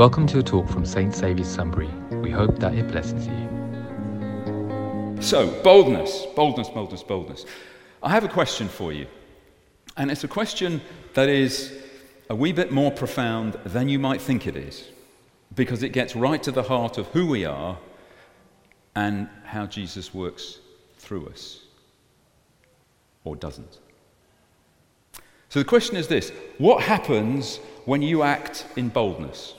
Welcome to a talk from St. Saviour's Sunbury. We hope that it blesses you. So, boldness, boldness, boldness, boldness. I have a question for you. And it's a question that is a wee bit more profound than you might think it is, because it gets right to the heart of who we are and how Jesus works through us, or doesn't. So the question is this What happens when you act in boldness?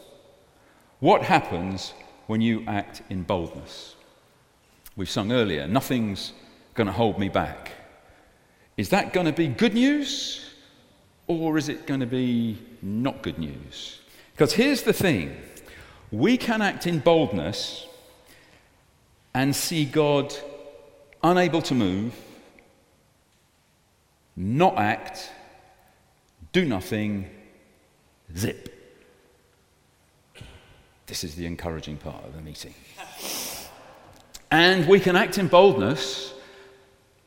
What happens when you act in boldness? We've sung earlier, nothing's going to hold me back. Is that going to be good news or is it going to be not good news? Because here's the thing we can act in boldness and see God unable to move, not act, do nothing, zip. This is the encouraging part of the meeting. And we can act in boldness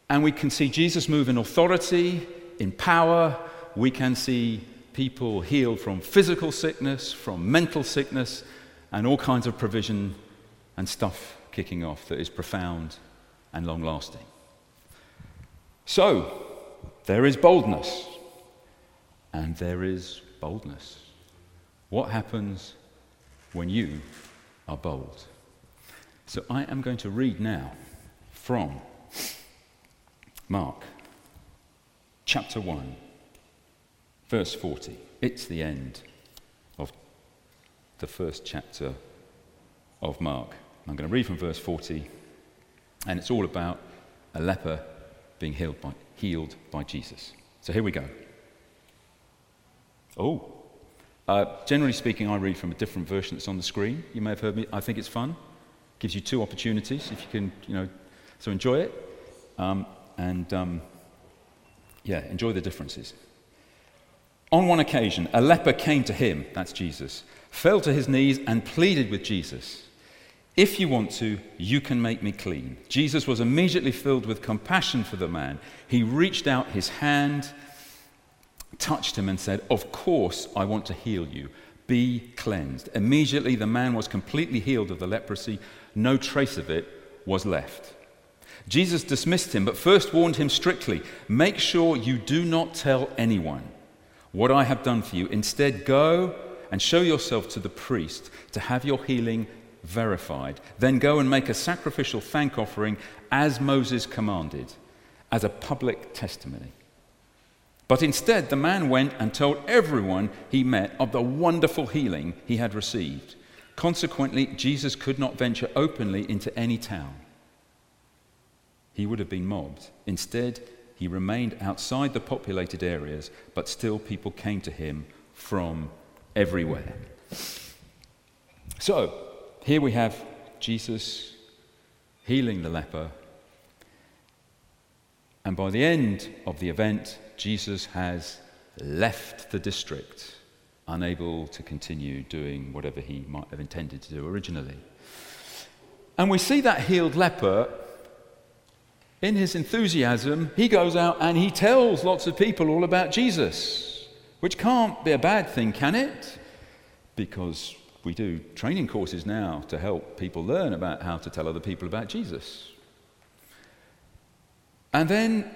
and we can see Jesus move in authority, in power. We can see people healed from physical sickness, from mental sickness, and all kinds of provision and stuff kicking off that is profound and long lasting. So, there is boldness, and there is boldness. What happens when you are bold? So, I am going to read now from Mark chapter 1, verse 40. It's the end of the first chapter of Mark. I'm going to read from verse 40, and it's all about a leper being healed by, healed by Jesus. So here we go. Oh, uh, generally speaking, I read from a different version that's on the screen. You may have heard me. I think it's fun. Gives you two opportunities if you can, you know, so enjoy it. Um, and um, yeah, enjoy the differences. On one occasion, a leper came to him, that's Jesus, fell to his knees and pleaded with Jesus, If you want to, you can make me clean. Jesus was immediately filled with compassion for the man. He reached out his hand, touched him, and said, Of course, I want to heal you. Be cleansed. Immediately, the man was completely healed of the leprosy. No trace of it was left. Jesus dismissed him, but first warned him strictly Make sure you do not tell anyone what I have done for you. Instead, go and show yourself to the priest to have your healing verified. Then go and make a sacrificial thank offering as Moses commanded, as a public testimony. But instead, the man went and told everyone he met of the wonderful healing he had received. Consequently, Jesus could not venture openly into any town he would have been mobbed. Instead, he remained outside the populated areas, but still people came to him from everywhere. So, here we have Jesus healing the leper. And by the end of the event, Jesus has left the district, unable to continue doing whatever he might have intended to do originally. And we see that healed leper in his enthusiasm, he goes out and he tells lots of people all about Jesus, which can't be a bad thing, can it? Because we do training courses now to help people learn about how to tell other people about Jesus. And then,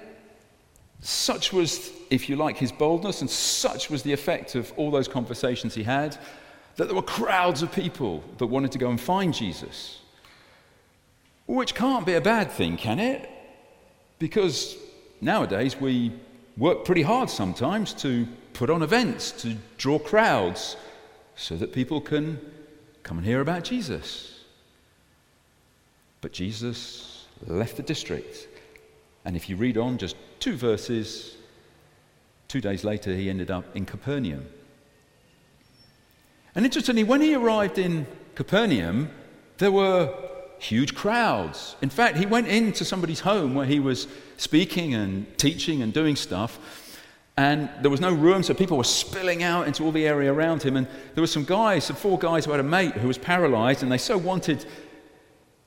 such was, if you like, his boldness, and such was the effect of all those conversations he had, that there were crowds of people that wanted to go and find Jesus. Which can't be a bad thing, can it? Because nowadays we work pretty hard sometimes to put on events, to draw crowds, so that people can come and hear about Jesus. But Jesus left the district. And if you read on just two verses, two days later he ended up in Capernaum. And interestingly, when he arrived in Capernaum, there were huge crowds. In fact, he went into somebody's home where he was speaking and teaching and doing stuff. And there was no room, so people were spilling out into all the area around him. And there were some guys, some four guys who had a mate who was paralyzed, and they so wanted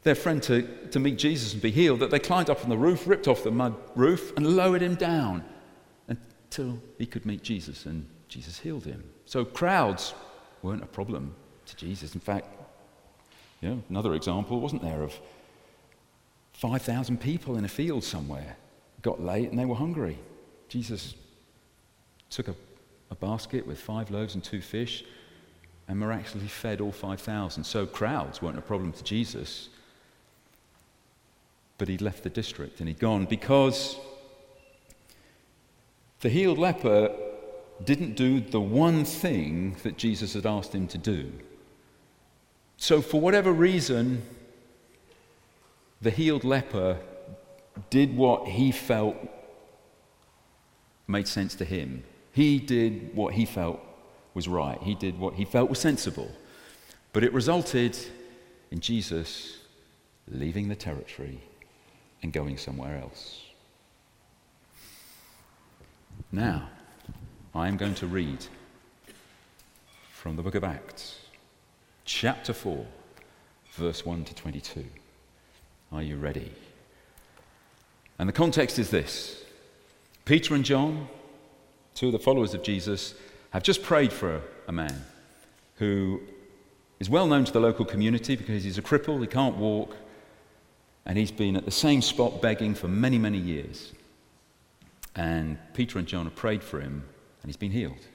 their friend to, to meet Jesus and be healed that they climbed up on the roof, ripped off the mud roof, and lowered him down until he could meet Jesus, and Jesus healed him. So crowds weren't a problem to Jesus. In fact, you know, another example, wasn't there, of 5,000 people in a field somewhere got late and they were hungry. Jesus took a, a basket with five loaves and two fish and miraculously fed all 5,000. So crowds weren't a problem to Jesus. But he'd left the district and he'd gone because the healed leper didn't do the one thing that Jesus had asked him to do. So, for whatever reason, the healed leper did what he felt made sense to him. He did what he felt was right. He did what he felt was sensible. But it resulted in Jesus leaving the territory and going somewhere else. Now, I am going to read from the book of Acts, chapter 4, verse 1 to 22. Are you ready? And the context is this Peter and John, two of the followers of Jesus, have just prayed for a man who is well known to the local community because he's a cripple, he can't walk, and he's been at the same spot begging for many, many years. And Peter and John have prayed for him, and he's been healed.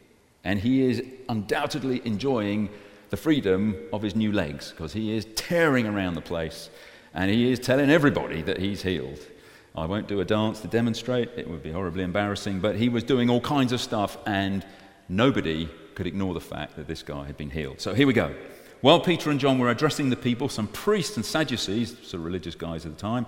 And he is undoubtedly enjoying the freedom of his new legs because he is tearing around the place and he is telling everybody that he's healed. I won't do a dance to demonstrate, it would be horribly embarrassing, but he was doing all kinds of stuff and nobody could ignore the fact that this guy had been healed. So here we go. While Peter and John were addressing the people, some priests and Sadducees, so religious guys at the time,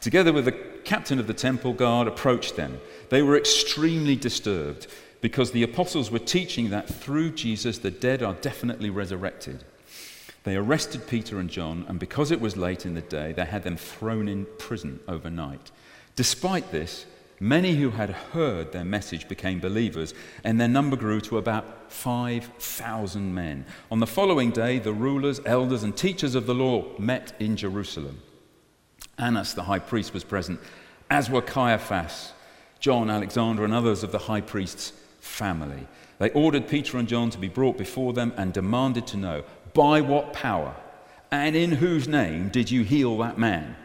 together with the captain of the temple guard, approached them. They were extremely disturbed because the apostles were teaching that through Jesus the dead are definitely resurrected. They arrested Peter and John, and because it was late in the day, they had them thrown in prison overnight. Despite this, many who had heard their message became believers, and their number grew to about 5,000 men. On the following day, the rulers, elders, and teachers of the law met in Jerusalem. Annas, the high priest, was present, as were Caiaphas, John, Alexander, and others of the high priest's family. They ordered Peter and John to be brought before them and demanded to know by what power and in whose name did you heal that man?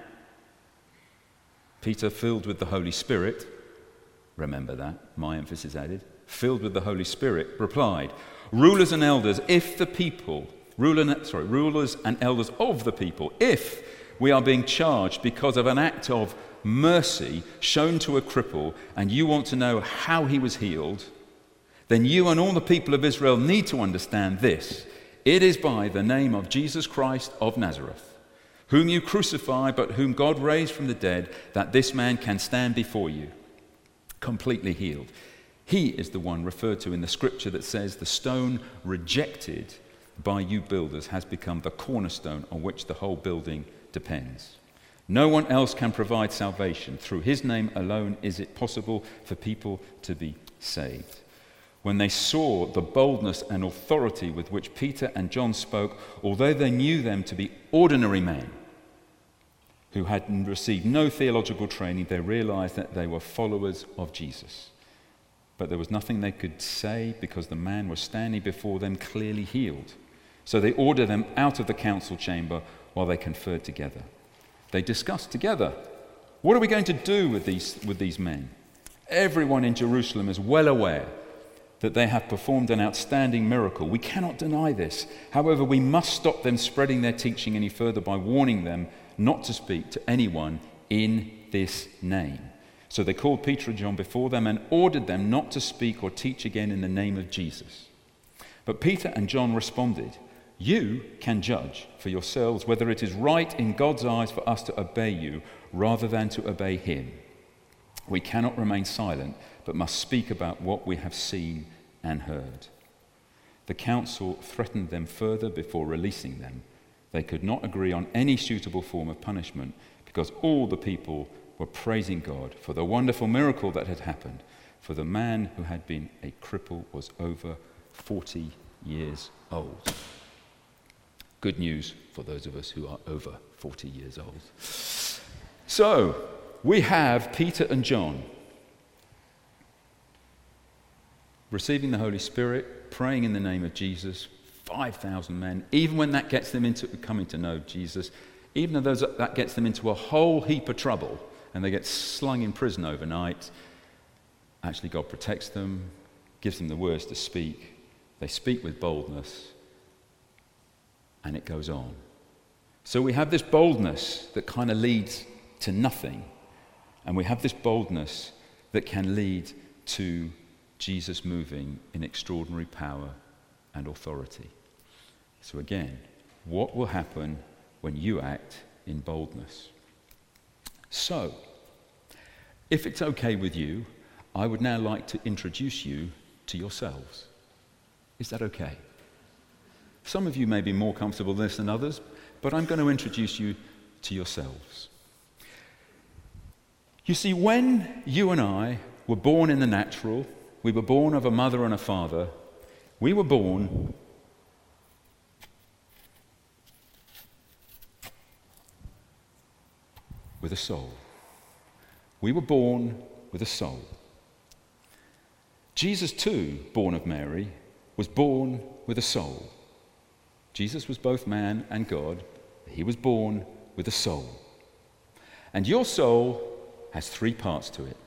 Peter, filled with the Holy Spirit, remember that, my emphasis added, filled with the Holy Spirit, replied, Rulers and elders, if the people, ruler, sorry, rulers and elders of the people, if we are being charged because of an act of mercy shown to a cripple and you want to know how he was healed, then you and all the people of Israel need to understand this. It is by the name of Jesus Christ of Nazareth, whom you crucify, but whom God raised from the dead, that this man can stand before you, completely healed. He is the one referred to in the scripture that says, The stone rejected by you builders has become the cornerstone on which the whole building depends. No one else can provide salvation. Through his name alone is it possible for people to be saved when they saw the boldness and authority with which Peter and John spoke, although they knew them to be ordinary men who had received no theological training, they realized that they were followers of Jesus. But there was nothing they could say because the man was standing before them clearly healed. So they ordered them out of the council chamber while they conferred together. They discussed together what are we going to do with these, with these men? Everyone in Jerusalem is well aware that they have performed an outstanding miracle. We cannot deny this. However, we must stop them spreading their teaching any further by warning them not to speak to anyone in this name. So they called Peter and John before them and ordered them not to speak or teach again in the name of Jesus. But Peter and John responded, You can judge for yourselves whether it is right in God's eyes for us to obey you rather than to obey him. We cannot remain silent but must speak about what we have seen and heard. The council threatened them further before releasing them. They could not agree on any suitable form of punishment because all the people were praising God for the wonderful miracle that had happened. For the man who had been a cripple was over 40 years old. Good news for those of us who are over 40 years old. So, we have Peter and John receiving the Holy Spirit, praying in the name of Jesus, 5,000 men, even when that gets them into coming to know Jesus, even though that gets them into a whole heap of trouble and they get slung in prison overnight, actually God protects them, gives them the words to speak. They speak with boldness, and it goes on. So we have this boldness that kind of leads to nothing, and we have this boldness that can lead to Jesus moving in extraordinary power and authority. So, again, what will happen when you act in boldness? So, if it's okay with you, I would now like to introduce you to yourselves. Is that okay? Some of you may be more comfortable with this than others, but I'm going to introduce you to yourselves. You see, when you and I were born in the natural, we were born of a mother and a father, we were born with a soul. We were born with a soul. Jesus, too, born of Mary, was born with a soul. Jesus was both man and God. He was born with a soul. And your soul has three parts to it.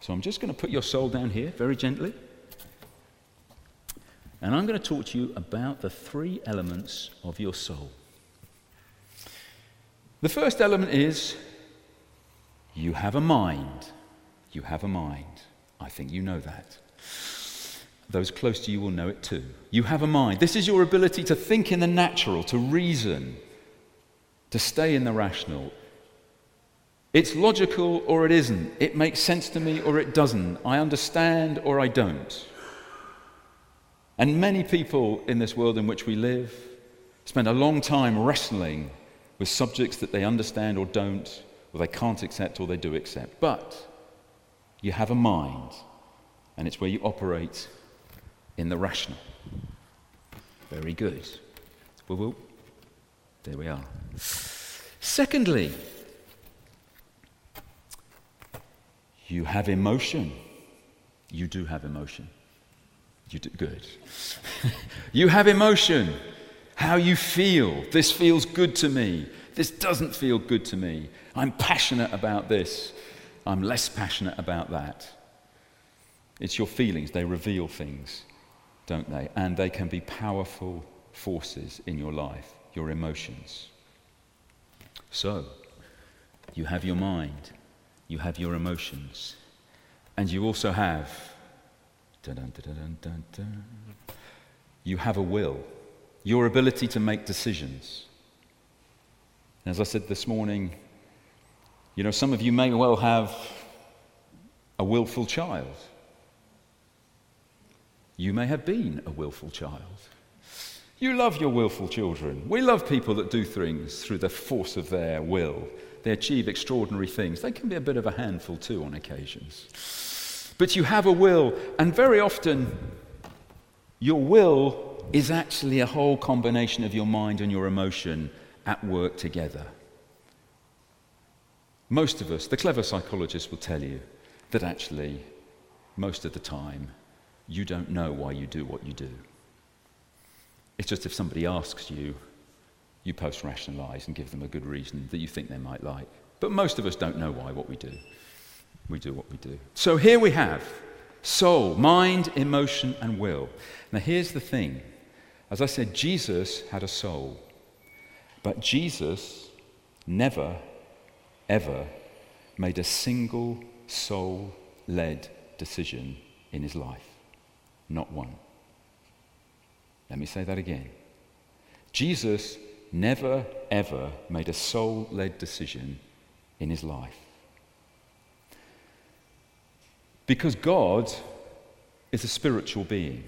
So I'm just going to put your soul down here very gently. And I'm going to talk to you about the three elements of your soul. The first element is you have a mind. You have a mind. I think you know that. Those close to you will know it too. You have a mind. This is your ability to think in the natural, to reason, to stay in the rational. It's logical or it isn't. It makes sense to me or it doesn't. I understand or I don't. And many people in this world in which we live spend a long time wrestling with subjects that they understand or don't, or they can't accept or they do accept. But you have a mind, and it's where you operate in the rational. Very good. Woo woo. There we are. Secondly, you have emotion. You do have emotion. You do good. you have emotion. How you feel. This feels good to me. This doesn't feel good to me. I'm passionate about this. I'm less passionate about that. It's your feelings. They reveal things don't they? And they can be powerful forces in your life, your emotions. So, you have your mind, you have your emotions, and you also have. Dun, dun, dun, you have a will, your ability to make decisions. As I said this morning, you know, some of you may well have a willful child. You may have been a willful child. You love your willful children. We love people that do things through the force of their will. They achieve extraordinary things. They can be a bit of a handful too on occasions. But you have a will, and very often your will is actually a whole combination of your mind and your emotion at work together. Most of us, the clever psychologists will tell you that actually, most of the time, you don't know why you do what you do. It's just if somebody asks you, you post rationalize and give them a good reason that you think they might like. But most of us don't know why what we do. We do what we do. So here we have soul, mind, emotion, and will. Now here's the thing. As I said, Jesus had a soul. But Jesus never, ever made a single soul led decision in his life. Not one. Let me say that again. Jesus never, ever made a soul led decision in his life. Because God is a spiritual being.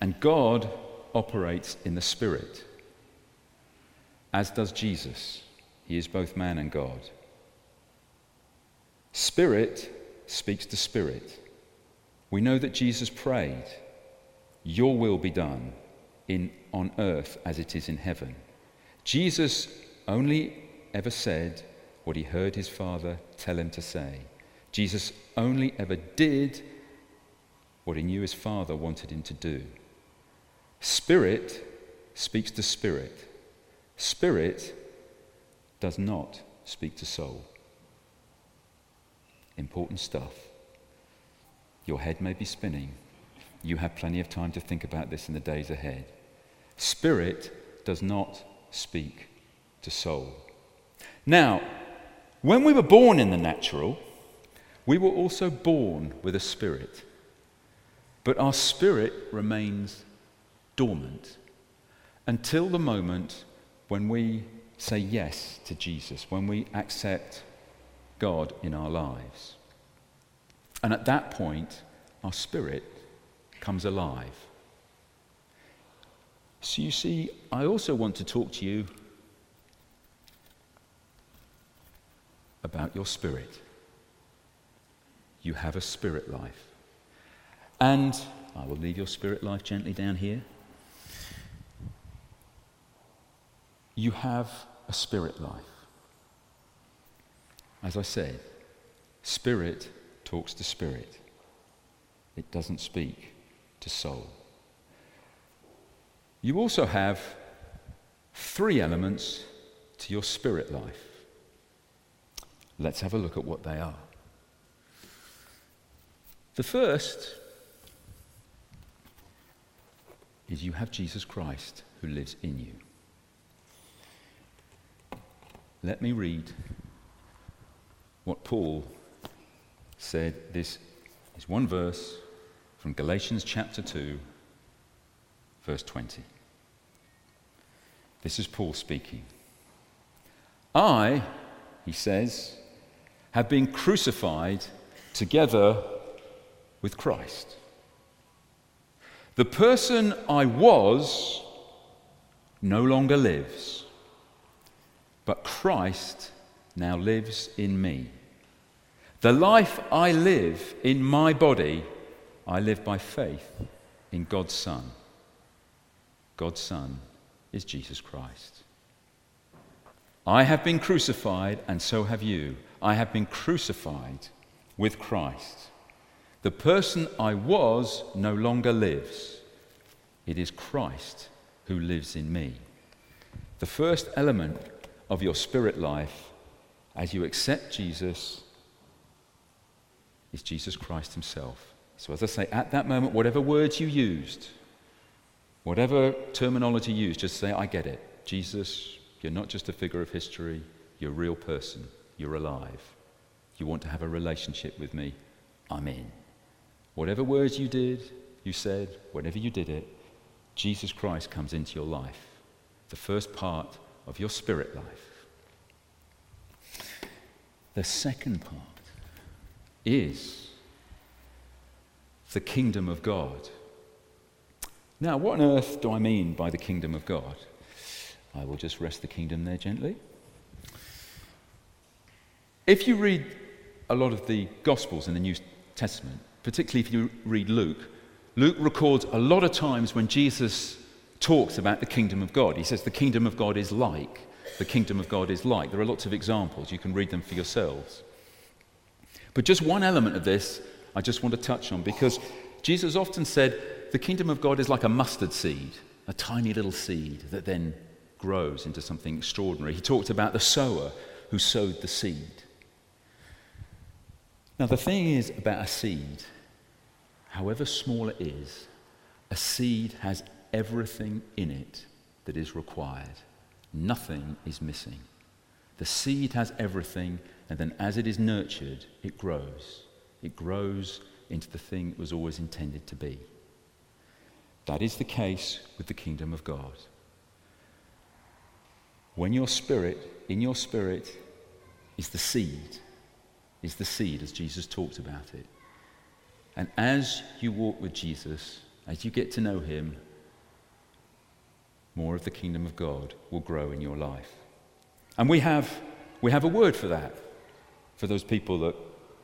And God operates in the Spirit, as does Jesus. He is both man and God. Spirit speaks to spirit. We know that Jesus prayed, Your will be done in, on earth as it is in heaven. Jesus only ever said what he heard his Father tell him to say. Jesus only ever did what he knew his Father wanted him to do. Spirit speaks to spirit. Spirit does not speak to soul. Important stuff. Your head may be spinning. You have plenty of time to think about this in the days ahead. Spirit does not speak to soul. Now, when we were born in the natural, we were also born with a spirit. But our spirit remains dormant until the moment when we say yes to Jesus, when we accept God in our lives. And at that point, our spirit comes alive. So you see, I also want to talk to you about your spirit. You have a spirit life. And I will leave your spirit life gently down here. You have a spirit life. As I said, spirit talks to spirit, it doesn't speak to soul. You also have three elements to your spirit life. Let's have a look at what they are. The first is you have Jesus Christ who lives in you. Let me read what Paul said. This is one verse from Galatians chapter 2, verse 20. This is Paul speaking. I, he says, have been crucified together with Christ. The person I was no longer lives, but Christ now lives in me. The life I live in my body, I live by faith in God's Son. God's Son is Jesus Christ. I have been crucified, and so have you. I have been crucified with Christ. The person I was no longer lives. It is Christ who lives in me. The first element of your spirit life as you accept Jesus is Jesus Christ Himself. So, as I say, at that moment, whatever words you used, whatever terminology you used, just say, I get it. Jesus, you're not just a figure of history, you're a real person, you're alive. You want to have a relationship with me, I'm in. Whatever words you did, you said, whenever you did it, Jesus Christ comes into your life, the first part of your spirit life. The second part is the kingdom of God. Now, what on earth do I mean by the kingdom of God? I will just rest the kingdom there gently. If you read a lot of the Gospels in the New Testament, particularly if you read Luke, Luke records a lot of times when Jesus talks about the kingdom of God. He says the kingdom of God is like. The kingdom of God is like. There are lots of examples. You can read them for yourselves. But just one element of this I just want to touch on because Jesus often said the kingdom of God is like a mustard seed, a tiny little seed that then grows into something extraordinary. He talked about the sower who sowed the seed. Now, the thing is about a seed, however small it is, a seed has everything in it that is required. Nothing is missing. The seed has everything, and then as it is nurtured, it grows. It grows into the thing it was always intended to be. That is the case with the kingdom of God. When your spirit, in your spirit, is the seed, is the seed as Jesus talked about it. And as you walk with Jesus, as you get to know him, more of the kingdom of God will grow in your life. And we have, we have a word for that, for those people that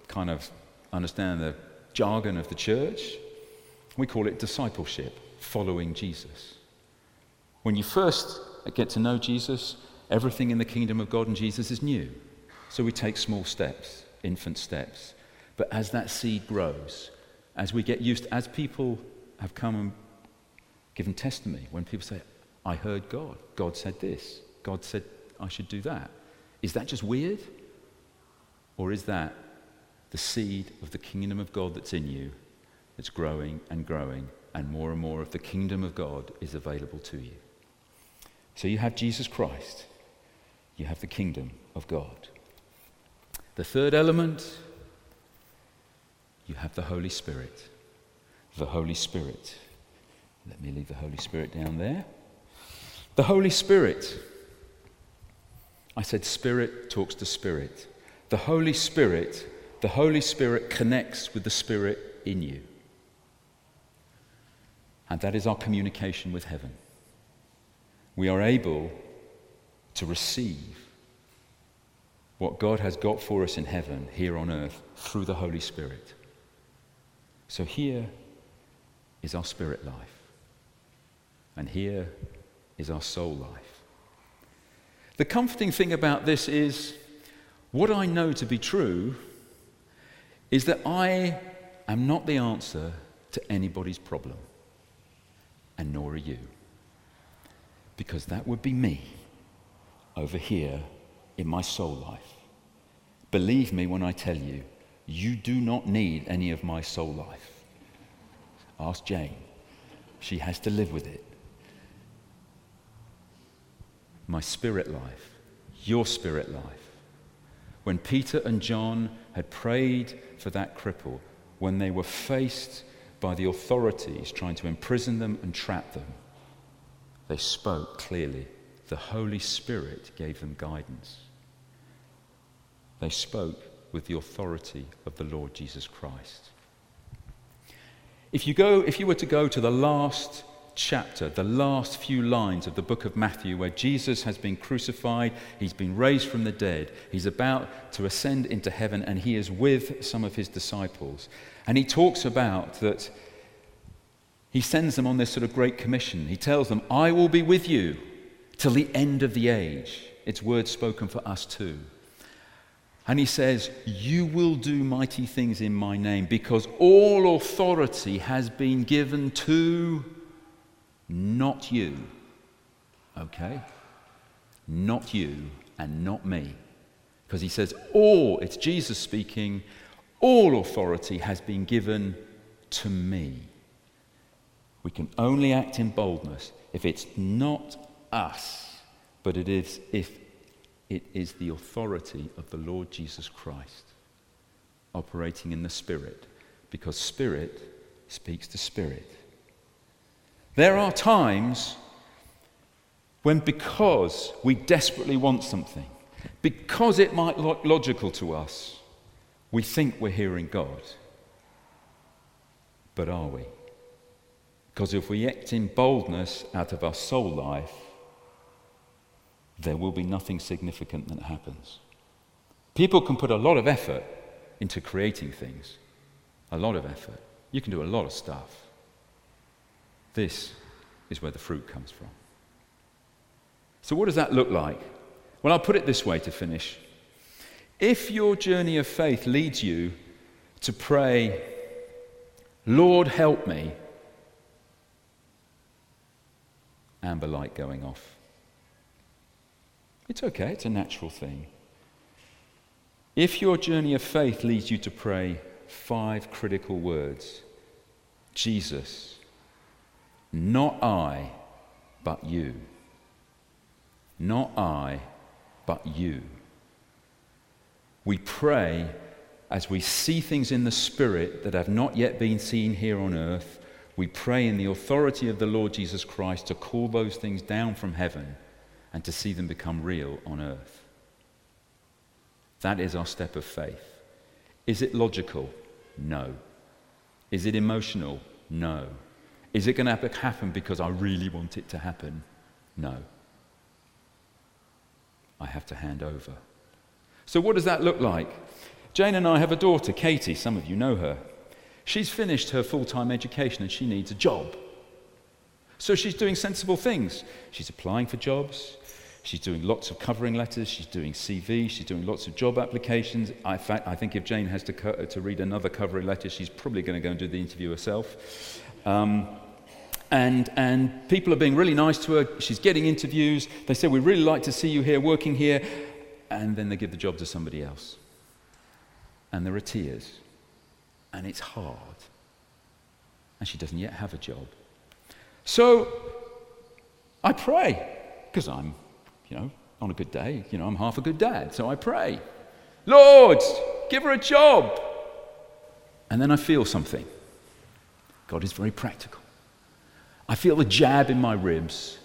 kind of understand the jargon of the church. We call it discipleship, following Jesus. When you first get to know Jesus, everything in the kingdom of God and Jesus is new. So we take small steps infant steps. But as that seed grows, as we get used, as people have come and given testimony. When people say, I heard God, God said this, God said I should do that. Is that just weird? Or is that the seed of the kingdom of God that's in you that's growing and growing, and more and more of the kingdom of God is available to you? So you have Jesus Christ, you have the kingdom of God. The third element, you have the Holy Spirit. The Holy Spirit. Let me leave the Holy Spirit down there. The Holy Spirit. I said spirit talks to spirit. The Holy Spirit, the Holy Spirit connects with the Spirit in you. And that is our communication with heaven. We are able to receive what God has got for us in heaven, here on earth, through the Holy Spirit. So here is our spirit life, and here is our soul life. The comforting thing about this is what I know to be true is that I am not the answer to anybody's problem, and nor are you. Because that would be me over here in my soul life. Believe me when I tell you, you do not need any of my soul life. Ask Jane. She has to live with it. My spirit life, your spirit life. When Peter and John had prayed for that cripple, when they were faced by the authorities trying to imprison them and trap them, they spoke clearly. The Holy Spirit gave them guidance. They spoke with the authority of the Lord Jesus Christ. If you, go, if you were to go to the last chapter, the last few lines of the book of Matthew, where Jesus has been crucified, he's been raised from the dead, he's about to ascend into heaven, and he is with some of his disciples. And he talks about that he sends them on this sort of great commission. He tells them, I will be with you till the end of the age. It's words spoken for us too. And he says, You will do mighty things in my name because all authority has been given to not you. Okay? Not you and not me. Because he says, All, it's Jesus speaking, all authority has been given to me. We can only act in boldness if it's not us, but it is if it is the authority of the Lord Jesus Christ operating in the Spirit, because Spirit speaks to Spirit. There are times when, because we desperately want something, because it might look logical to us, we think we're hearing God. But are we? Because if we act in boldness out of our soul life, there will be nothing significant that happens. People can put a lot of effort into creating things, a lot of effort. You can do a lot of stuff. This is where the fruit comes from. So, what does that look like? Well, I'll put it this way to finish. If your journey of faith leads you to pray, Lord, help me, amber light going off. It's okay, it's a natural thing. If your journey of faith leads you to pray five critical words Jesus, not I, but you. Not I, but you. We pray as we see things in the Spirit that have not yet been seen here on earth. We pray in the authority of the Lord Jesus Christ to call those things down from heaven and to see them become real on earth. That is our step of faith. Is it logical? No. Is it emotional? No. Is it going to happen because I really want it to happen? No. I have to hand over. So, what does that look like? Jane and I have a daughter, Katie. Some of you know her. She's finished her full time education and she needs a job. So she's doing sensible things. She's applying for jobs. She's doing lots of covering letters. She's doing CV. She's doing lots of job applications. In fact, I think if Jane has to, co- to read another covering letter, she's probably going to go and do the interview herself. Um, and, and people are being really nice to her. She's getting interviews. They say, We'd really like to see you here, working here. And then they give the job to somebody else. And there are tears. And it's hard. And she doesn't yet have a job. So I pray, because I'm, you know, on a good day, you know, I'm half a good dad. So I pray, Lord, give her a job. And then I feel something. God is very practical. I feel a jab in my ribs,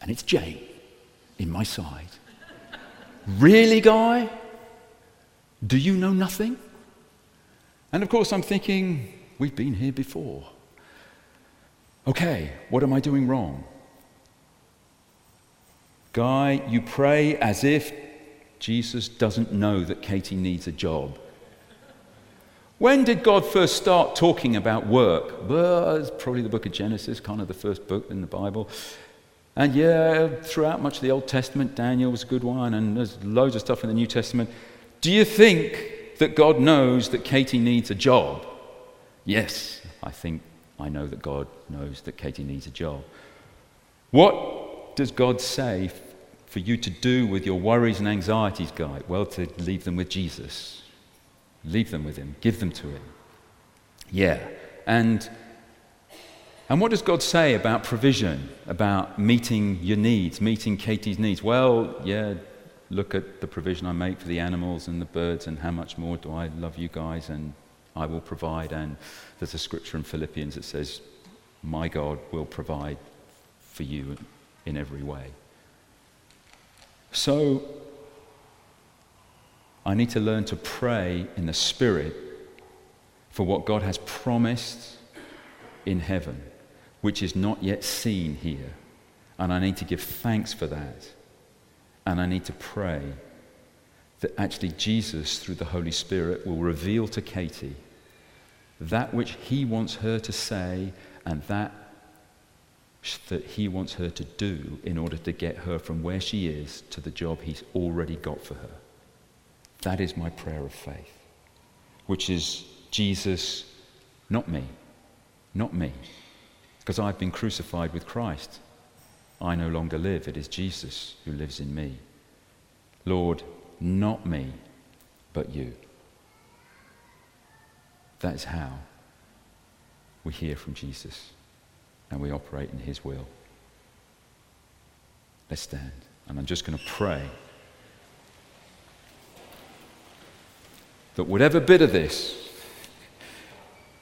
and it's Jane in my side. really, guy? Do you know nothing? And of course, I'm thinking, we've been here before. Okay, what am I doing wrong? Guy, you pray as if Jesus doesn't know that Katie needs a job. When did God first start talking about work? Well, it's probably the book of Genesis, kind of the first book in the Bible. And yeah, throughout much of the Old Testament, Daniel was a good one, and there's loads of stuff in the New Testament. Do you think that God knows that Katie needs a job? Yes, I think I know that God knows that Katie needs a job. What does God say for you to do with your worries and anxieties, Guy? Well, to leave them with Jesus. Leave them with Him, give them to Him. Yeah. And, and what does God say about provision, about meeting your needs, meeting Katie's needs? Well, yeah, look at the provision I make for the animals and the birds, and how much more do I love you guys, and I will provide. And there's a scripture in Philippians that says, My God will provide for you in every way. So, I need to learn to pray in the Spirit for what God has promised in heaven, which is not yet seen here. And I need to give thanks for that. And I need to pray that actually Jesus, through the Holy Spirit, will reveal to Katie that which he wants her to say and that that he wants her to do in order to get her from where she is to the job he's already got for her. That is my prayer of faith, which is Jesus, not me, not me, because I've been crucified with Christ. I no longer live, it is Jesus who lives in me. Lord, not me, but you. That is how we hear from Jesus and we operate in his will. Let's stand. And I'm just going to pray that whatever bit of this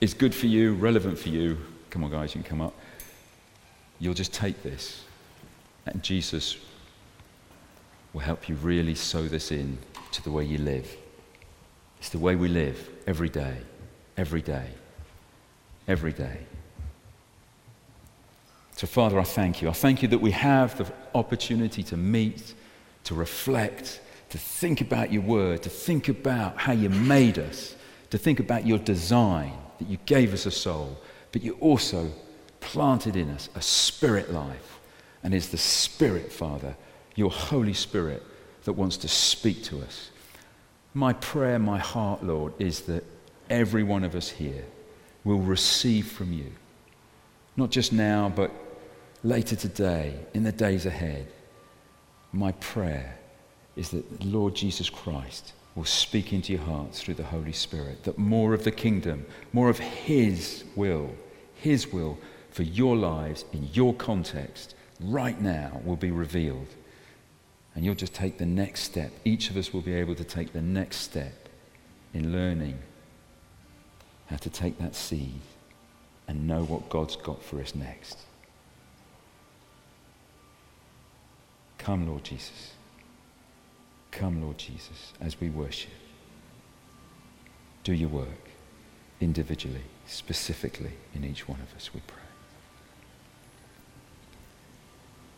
is good for you, relevant for you, come on, guys, you can come up. You'll just take this, and Jesus will help you really sow this in to the way you live. It's the way we live every day, every day, every day. So, Father, I thank you. I thank you that we have the opportunity to meet, to reflect, to think about your word, to think about how you made us, to think about your design, that you gave us a soul, but you also planted in us a spirit life. And it's the Spirit, Father, your Holy Spirit, that wants to speak to us. My prayer, my heart, Lord, is that every one of us here will receive from you, not just now, but later today, in the days ahead. My prayer is that the Lord Jesus Christ will speak into your hearts through the Holy Spirit, that more of the kingdom, more of His will, His will for your lives in your context right now will be revealed. And you'll just take the next step. Each of us will be able to take the next step in learning how to take that seed and know what God's got for us next. Come, Lord Jesus. Come, Lord Jesus, as we worship. Do your work individually, specifically in each one of us, we pray.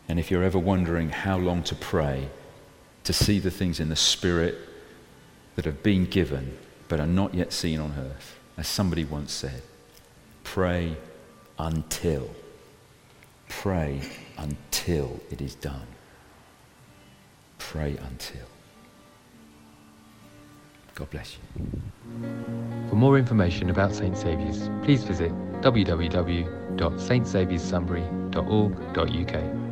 And if you're ever wondering how long to pray, to see the things in the Spirit that have been given but are not yet seen on earth, as somebody once said, pray until. Pray until it is done. Pray until. God bless you. For more information about St Saviour's, please visit www.stsaviourssunbury.org.uk.